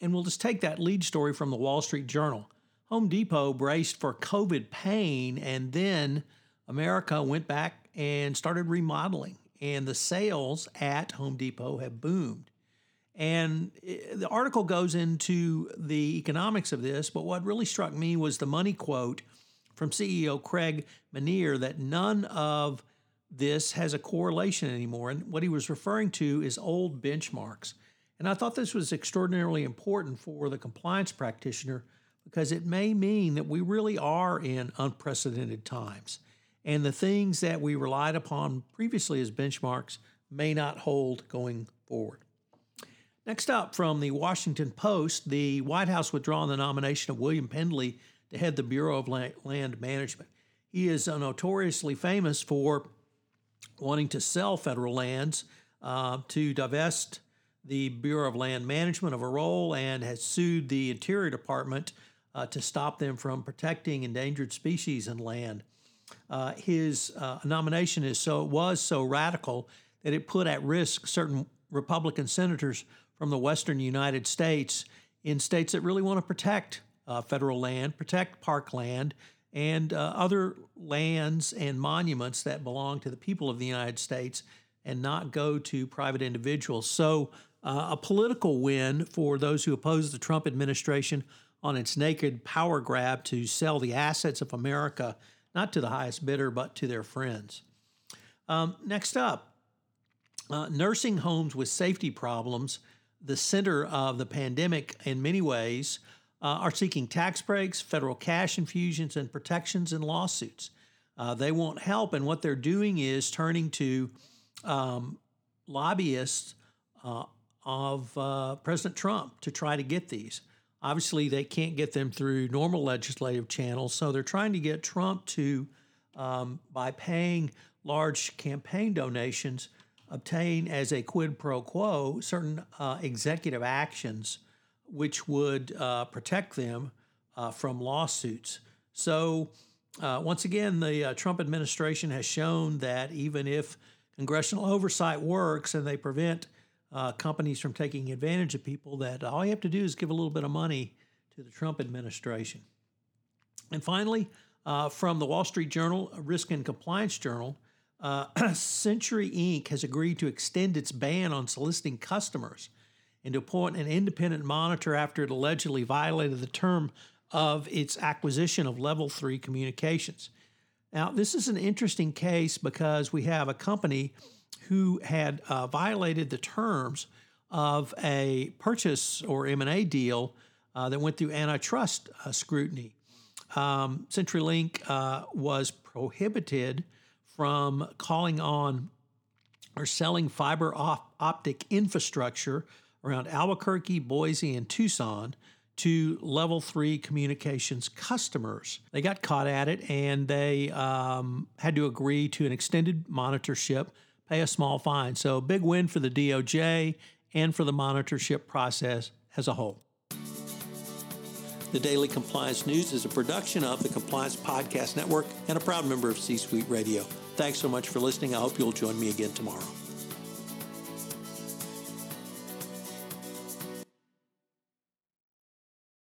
and we'll just take that lead story from the Wall Street Journal. Home Depot braced for COVID pain, and then America went back and started remodeling, and the sales at Home Depot have boomed. And eh, the article goes into the economics of this, but what really struck me was the money quote from CEO Craig Menear that none of this has a correlation anymore. And what he was referring to is old benchmarks. And I thought this was extraordinarily important for the compliance practitioner because it may mean that we really are in unprecedented times. And the things that we relied upon previously as benchmarks may not hold going forward. Next up, from the Washington Post, the White House withdrawing the nomination of William Pendley to head the Bureau of Land Management. He is notoriously famous for wanting to sell federal lands uh, to divest the Bureau of Land Management of a role and has sued the Interior Department uh, to stop them from protecting endangered species and land. Uh, his uh, nomination is so was so radical that it put at risk certain Republican senators from the western United States in states that really want to protect uh, federal land, protect parkland, and uh, other lands and monuments that belong to the people of the United States and not go to private individuals. So uh, a political win for those who oppose the Trump administration on its naked power grab to sell the assets of America, not to the highest bidder, but to their friends. Um, next up, uh, nursing homes with safety problems, the center of the pandemic in many ways, uh, are seeking tax breaks, federal cash infusions, and protections in lawsuits. Uh, they won't help, and what they're doing is turning to um, lobbyists uh, of uh, President Trump to try to get these. Obviously, they can't get them through normal legislative channels, so they're trying to get Trump to, um, by paying large campaign donations, obtain as a quid pro quo certain uh, executive actions which would uh, protect them uh, from lawsuits. So, uh, once again, the uh, Trump administration has shown that even if congressional oversight works and they prevent uh, companies from taking advantage of people that all you have to do is give a little bit of money to the Trump administration. And finally, uh, from the Wall Street Journal, Risk and Compliance Journal, uh, CenturyLink. has agreed to extend its ban on soliciting customers and to appoint an independent monitor after it allegedly violated the term of its acquisition of Level 3 Communications. Now, this is an interesting case because we have a company who had uh, violated the terms of a purchase or M&A deal uh, that went through antitrust uh, scrutiny. Um, CenturyLink uh, was prohibited from calling on or selling fiber op- optic infrastructure around Albuquerque, Boise, and Tucson to level three communications customers. They got caught at it and they um, had to agree to an extended monitorship pay a small fine. So, big win for the DOJ and for the monitorship process as a whole. The Daily Compliance News is a production of the Compliance Podcast Network and a proud member of C Suite Radio. Thanks so much for listening. I hope you'll join me again tomorrow.